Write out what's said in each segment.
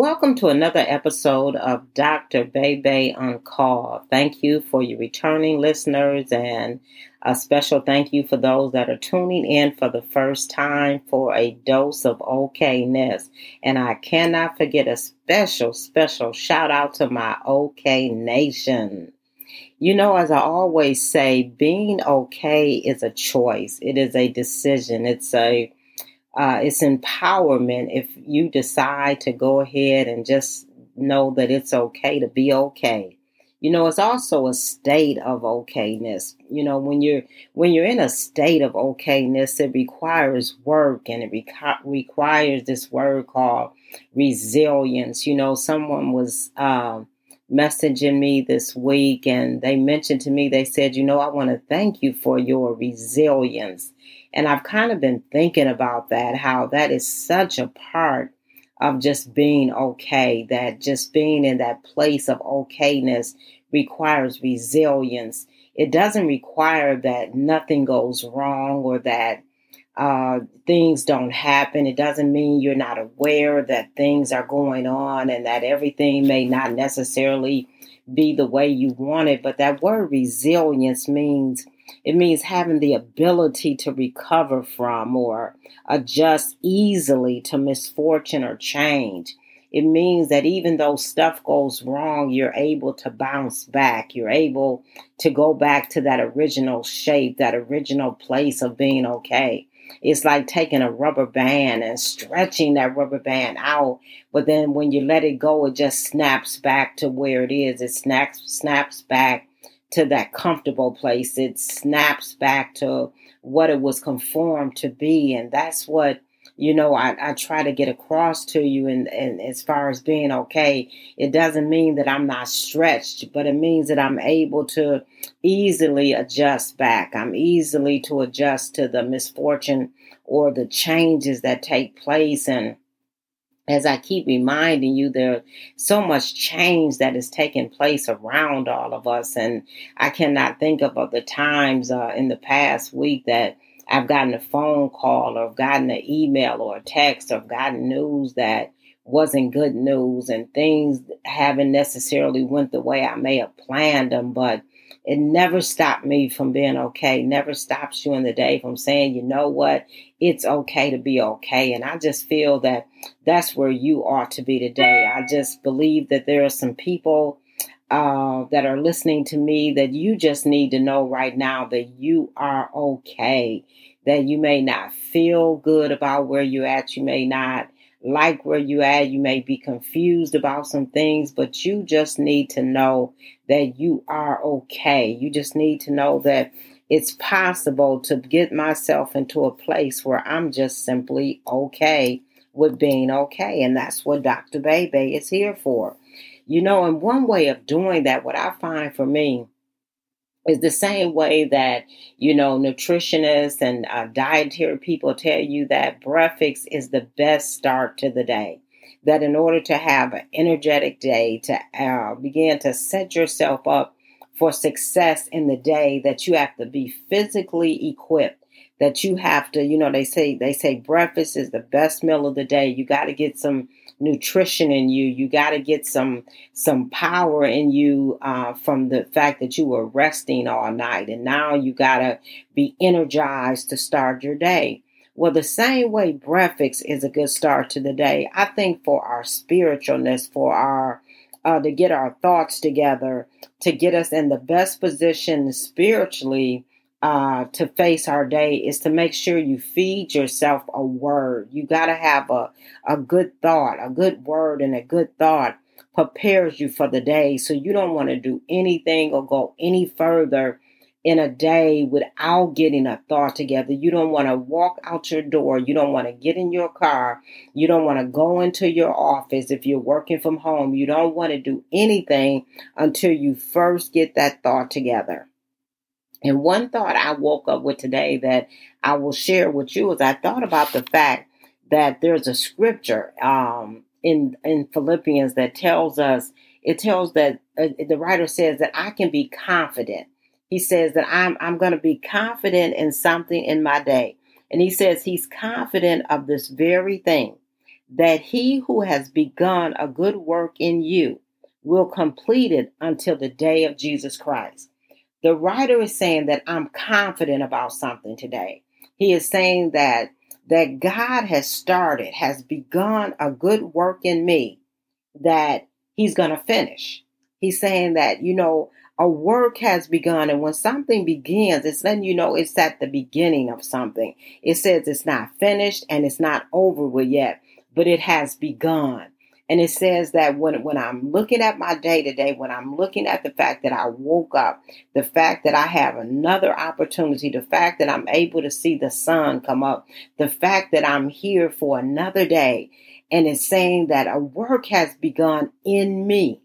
Welcome to another episode of Dr. Bebe on Call. Thank you for your returning listeners and a special thank you for those that are tuning in for the first time for a dose of okayness. And I cannot forget a special, special shout out to my OK Nation. You know, as I always say, being okay is a choice. It is a decision. It's a uh, it's empowerment if you decide to go ahead and just know that it's okay to be okay. You know, it's also a state of okayness. You know, when you're when you're in a state of okayness, it requires work and it requires this word called resilience. You know, someone was uh, messaging me this week and they mentioned to me, they said, you know, I want to thank you for your resilience. And I've kind of been thinking about that, how that is such a part of just being okay, that just being in that place of okayness requires resilience. It doesn't require that nothing goes wrong or that uh, things don't happen. It doesn't mean you're not aware that things are going on and that everything may not necessarily be the way you want it. But that word resilience means it means having the ability to recover from or adjust easily to misfortune or change. It means that even though stuff goes wrong, you're able to bounce back. You're able to go back to that original shape, that original place of being okay. It's like taking a rubber band and stretching that rubber band out. But then when you let it go, it just snaps back to where it is. It snaps, snaps back to that comfortable place. It snaps back to what it was conformed to be. And that's what, you know, I, I try to get across to you. And, and as far as being okay, it doesn't mean that I'm not stretched, but it means that I'm able to easily adjust back. I'm easily to adjust to the misfortune or the changes that take place. And as I keep reminding you, there's so much change that is taking place around all of us. And I cannot think of other times uh, in the past week that I've gotten a phone call or gotten an email or a text or gotten news that wasn't good news and things haven't necessarily went the way I may have planned them, but it never stopped me from being okay. Never stops you in the day from saying, you know what, it's okay to be okay. And I just feel that that's where you ought to be today. I just believe that there are some people uh, that are listening to me that you just need to know right now that you are okay. That you may not feel good about where you're at. You may not like where you at. You may be confused about some things, but you just need to know that you are okay. You just need to know that it's possible to get myself into a place where I'm just simply okay with being okay. And that's what Dr. Bebe is here for. You know, and one way of doing that, what I find for me, is the same way that you know nutritionists and uh, dietary people tell you that breakfast is the best start to the day. That in order to have an energetic day to uh, begin to set yourself up for success in the day that you have to be physically equipped that you have to, you know, they say they say breakfast is the best meal of the day. You got to get some nutrition in you. You got to get some some power in you uh, from the fact that you were resting all night, and now you got to be energized to start your day. Well, the same way breakfast is a good start to the day. I think for our spiritualness, for our uh, to get our thoughts together, to get us in the best position spiritually uh, to face our day is to make sure you feed yourself a word. You got to have a, a good thought, a good word, and a good thought prepares you for the day. So you don't want to do anything or go any further in a day without getting a thought together. You don't want to walk out your door. You don't want to get in your car. You don't want to go into your office if you're working from home. You don't want to do anything until you first get that thought together. And one thought I woke up with today that I will share with you is I thought about the fact that there's a scripture um, in in Philippians that tells us it tells that uh, the writer says that I can be confident. He says that I'm I'm going to be confident in something in my day, and he says he's confident of this very thing that he who has begun a good work in you will complete it until the day of Jesus Christ. The writer is saying that I'm confident about something today. He is saying that that God has started, has begun a good work in me that he's going to finish. He's saying that, you know, a work has begun. And when something begins, it's letting you know it's at the beginning of something. It says it's not finished and it's not over with yet, but it has begun. And it says that when, when I'm looking at my day to day, when I'm looking at the fact that I woke up, the fact that I have another opportunity, the fact that I'm able to see the sun come up, the fact that I'm here for another day, and it's saying that a work has begun in me,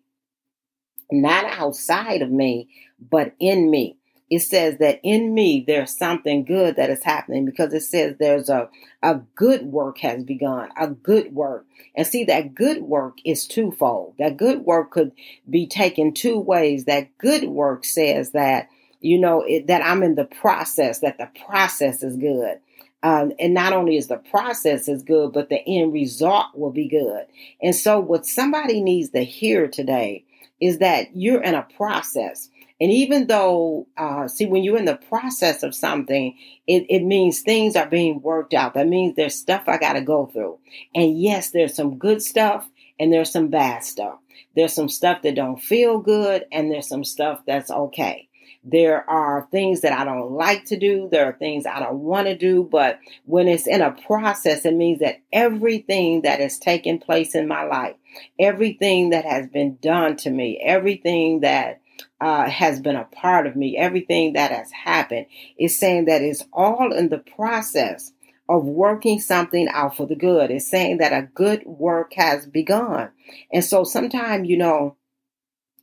not outside of me, but in me it says that in me there's something good that is happening because it says there's a, a good work has begun, a good work. And see, that good work is twofold. That good work could be taken two ways. That good work says that, you know, it, that I'm in the process, that the process is good. Um, and not only is the process is good, but the end result will be good. And so, what somebody needs to hear today is that you're in a process. And even though, uh, see, when you're in the process of something, it, it means things are being worked out. That means there's stuff I got to go through. And yes, there's some good stuff and there's some bad stuff. There's some stuff that don't feel good and there's some stuff that's okay. There are things that I don't like to do. There are things I don't want to do. But when it's in a process, it means that everything that has taken place in my life, everything that has been done to me, everything that uh, has been a part of me, everything that has happened is saying that it's all in the process of working something out for the good. It's saying that a good work has begun. And so sometimes, you know,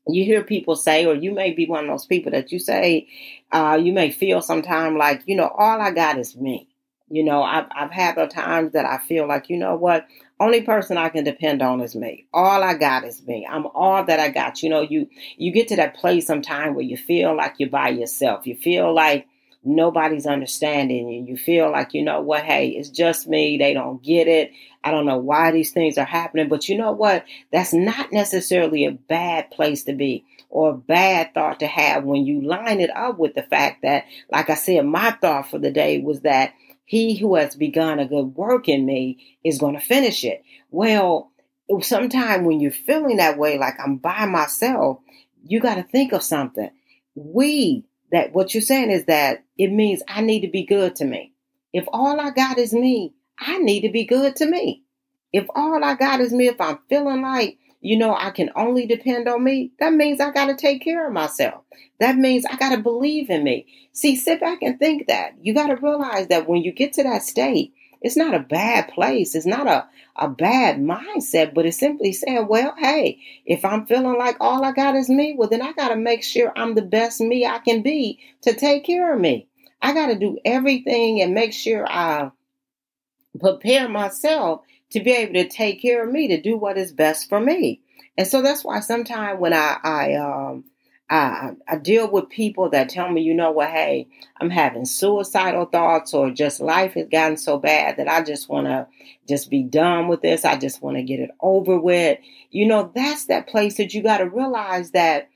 you hear people say, or you may be one of those people that you say, uh, you may feel sometime like, you know, all I got is me. You know, I've, I've had the times that I feel like, you know what, only person I can depend on is me. All I got is me. I'm all that I got. You know, you you get to that place sometime where you feel like you're by yourself. You feel like nobody's understanding you. You feel like, you know what, hey, it's just me. They don't get it. I don't know why these things are happening. But you know what? That's not necessarily a bad place to be or a bad thought to have when you line it up with the fact that, like I said, my thought for the day was that he who has begun a good work in me is going to finish it. Well, sometimes when you're feeling that way, like I'm by myself, you got to think of something. We, that what you're saying is that it means I need to be good to me. If all I got is me, I need to be good to me. If all I got is me, if I'm feeling like you know, I can only depend on me, that means I got to take care of myself. That means I got to believe in me. See, sit back and think that. You got to realize that when you get to that state, it's not a bad place. It's not a, a bad mindset, but it's simply saying, well, hey, if I'm feeling like all I got is me, well, then I got to make sure I'm the best me I can be to take care of me. I got to do everything and make sure I prepare myself to be able to take care of me, to do what is best for me. And so that's why sometimes when I, I, um, I, I deal with people that tell me, you know what, hey, I'm having suicidal thoughts or just life has gotten so bad that I just want to just be done with this. I just want to get it over with. You know, that's that place that you got to realize that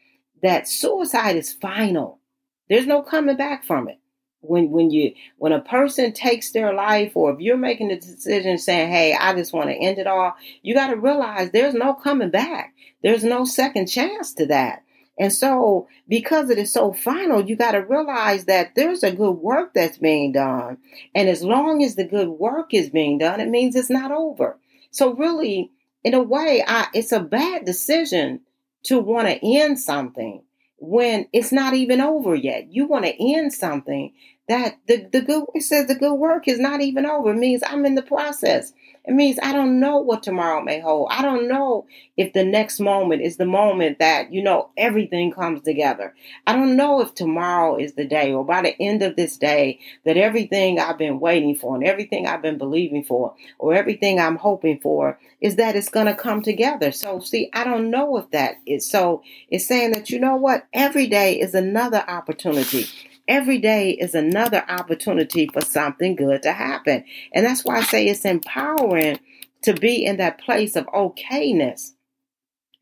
that suicide is final. There's no coming back from it when when you when a person takes their life or if you're making a decision saying hey i just want to end it all you got to realize there's no coming back. There's no second chance to that. And so because it is so final you got to realize that there's a good work that's being done. And as long as the good work is being done it means it's not over. So really in a way I, it's a bad decision to want to end something when it's not even over yet. You want to end something that the, the good it says the good work is not even over. It means I'm in the process. It means I don't know what tomorrow may hold. I don't know if the next moment is the moment that, you know, everything comes together. I don't know if tomorrow is the day or by the end of this day that everything I've been waiting for and everything I've been believing for or everything I'm hoping for is that it's going to come together. So, see, I don't know if that is. So, it's saying that, you know what? Every day is another opportunity every day is another opportunity for something good to happen. And that's why I say it's empowering to be in that place of okayness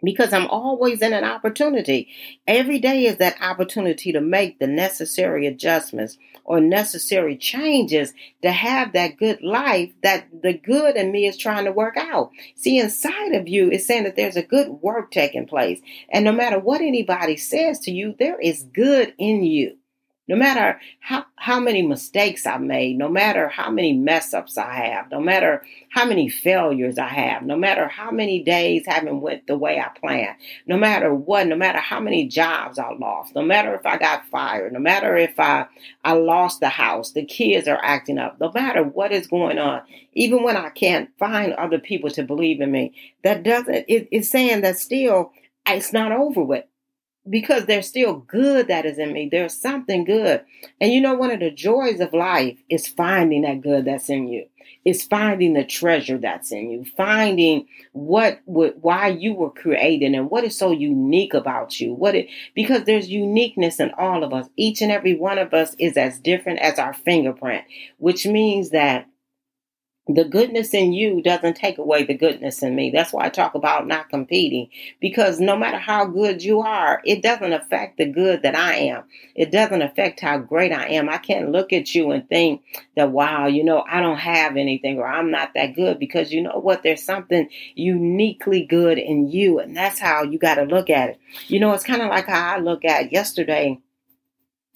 because I'm always in an opportunity. Every day is that opportunity to make the necessary adjustments or necessary changes to have that good life that the good in me is trying to work out. See, inside of you is saying that there's a good work taking place. And no matter what anybody says to you, there is good in you. No matter how, how many mistakes I made, no matter how many mess ups I have, no matter how many failures I have, no matter how many days haven't went the way I planned, no matter what, no matter how many jobs I lost, no matter if I got fired, no matter if I, I lost the house, the kids are acting up, no matter what is going on, even when I can't find other people to believe in me, that doesn't, it, it's saying that still it's not over with because there's still good that is in me. There's something good. And you know, one of the joys of life is finding that good that's in you. It's finding the treasure that's in you, finding what, why you were created and what is so unique about you. What it because there's uniqueness in all of us. Each and every one of us is as different as our fingerprint, which means that the goodness in you doesn't take away the goodness in me. That's why I talk about not competing because no matter how good you are, it doesn't affect the good that I am. It doesn't affect how great I am. I can't look at you and think that, wow, you know, I don't have anything or I'm not that good because you know what? There's something uniquely good in you. And that's how you got to look at it. You know, it's kind of like how I look at yesterday.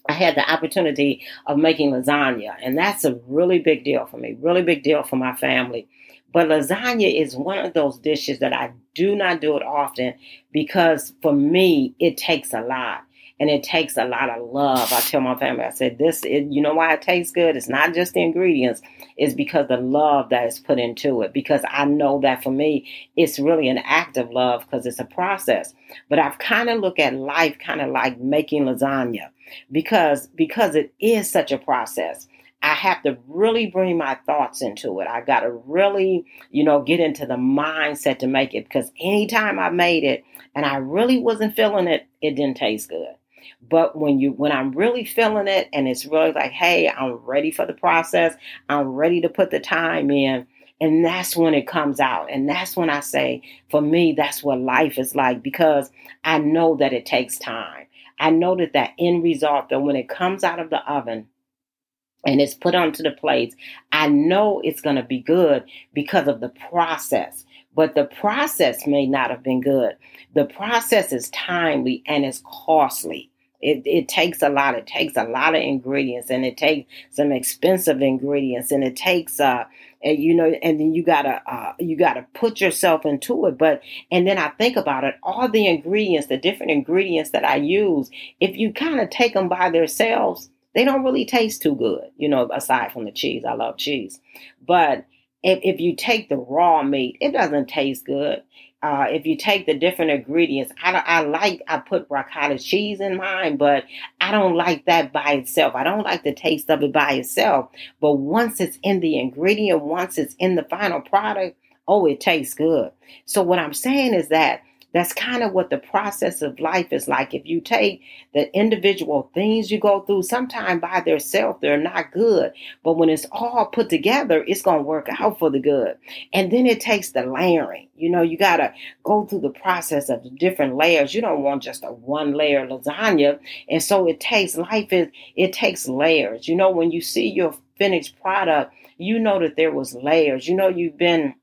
I had the opportunity of making lasagna, and that's a really big deal for me, really big deal for my family. But lasagna is one of those dishes that I do not do it often because for me, it takes a lot and it takes a lot of love. I tell my family, I said, this, it, you know why it tastes good? It's not just the ingredients, it's because the love that is put into it. Because I know that for me, it's really an act of love because it's a process. But I've kind of looked at life kind of like making lasagna because, because it is such a process. I have to really bring my thoughts into it. I got to really, you know, get into the mindset to make it because anytime I made it and I really wasn't feeling it, it didn't taste good. But when you when I'm really feeling it and it's really like, hey, I'm ready for the process, I'm ready to put the time in. And that's when it comes out. And that's when I say, for me, that's what life is like because I know that it takes time. I know that that end result, that when it comes out of the oven, and it's put onto the plates, I know it's going to be good because of the process. But the process may not have been good. The process is timely and it's costly. It, it takes a lot. It takes a lot of ingredients, and it takes some expensive ingredients, and it takes uh, and you know, and then you gotta uh, you gotta put yourself into it. But and then I think about it, all the ingredients, the different ingredients that I use, if you kind of take them by themselves, they don't really taste too good. You know, aside from the cheese, I love cheese, but if, if you take the raw meat, it doesn't taste good uh, if you take the different ingredients, I, I like, I put ricotta cheese in mine, but I don't like that by itself. I don't like the taste of it by itself. But once it's in the ingredient, once it's in the final product, oh, it tastes good. So what I'm saying is that that's kind of what the process of life is like. If you take the individual things you go through, sometimes by themselves, they're not good. But when it's all put together, it's going to work out for the good. And then it takes the layering. You know, you got to go through the process of the different layers. You don't want just a one layer lasagna. And so it takes life is, it takes layers. You know, when you see your finished product, you know that there was layers. You know, you've been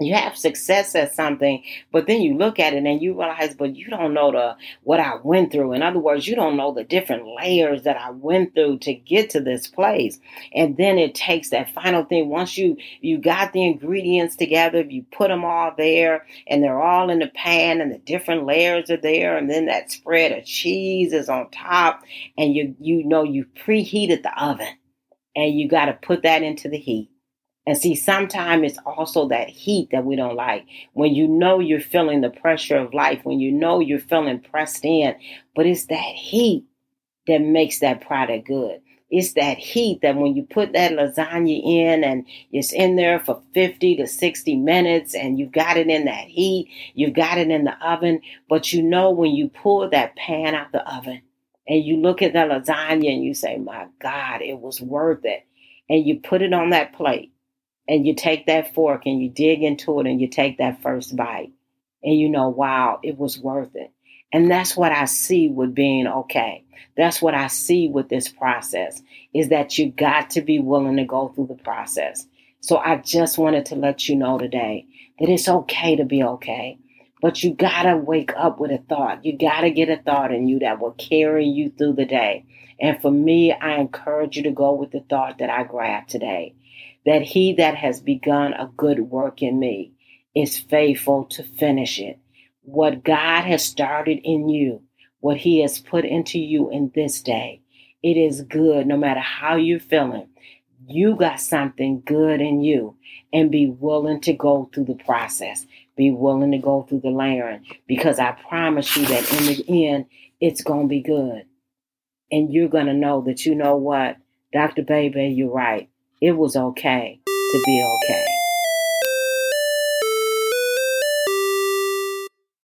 you have success at something, but then you look at it and you realize, but you don't know the what I went through. In other words, you don't know the different layers that I went through to get to this place. And then it takes that final thing. Once you you got the ingredients together, you put them all there, and they're all in the pan, and the different layers are there, and then that spread of cheese is on top, and you you know you preheated the oven, and you got to put that into the heat and see, sometimes it's also that heat that we don't like. When you know you're feeling the pressure of life, when you know you're feeling pressed in, but it's that heat that makes that product good. It's that heat that when you put that lasagna in and it's in there for 50 to 60 minutes and you've got it in that heat, you've got it in the oven, but you know when you pull that pan out the oven and you look at the lasagna and you say, my God, it was worth it. And you put it on that plate and you take that fork and you dig into it and you take that first bite and you know, wow, it was worth it. And that's what I see with being okay. That's what I see with this process is that you got to be willing to go through the process. So I just wanted to let you know today that it's okay to be okay. But you gotta wake up with a thought. You gotta get a thought in you that will carry you through the day. And for me, I encourage you to go with the thought that I grabbed today that he that has begun a good work in me is faithful to finish it. What God has started in you, what he has put into you in this day, it is good no matter how you're feeling. You got something good in you and be willing to go through the process. Be willing to go through the layering because I promise you that in the end, it's going to be good. And you're going to know that you know what? Dr. Bebe, you're right. It was okay to be okay.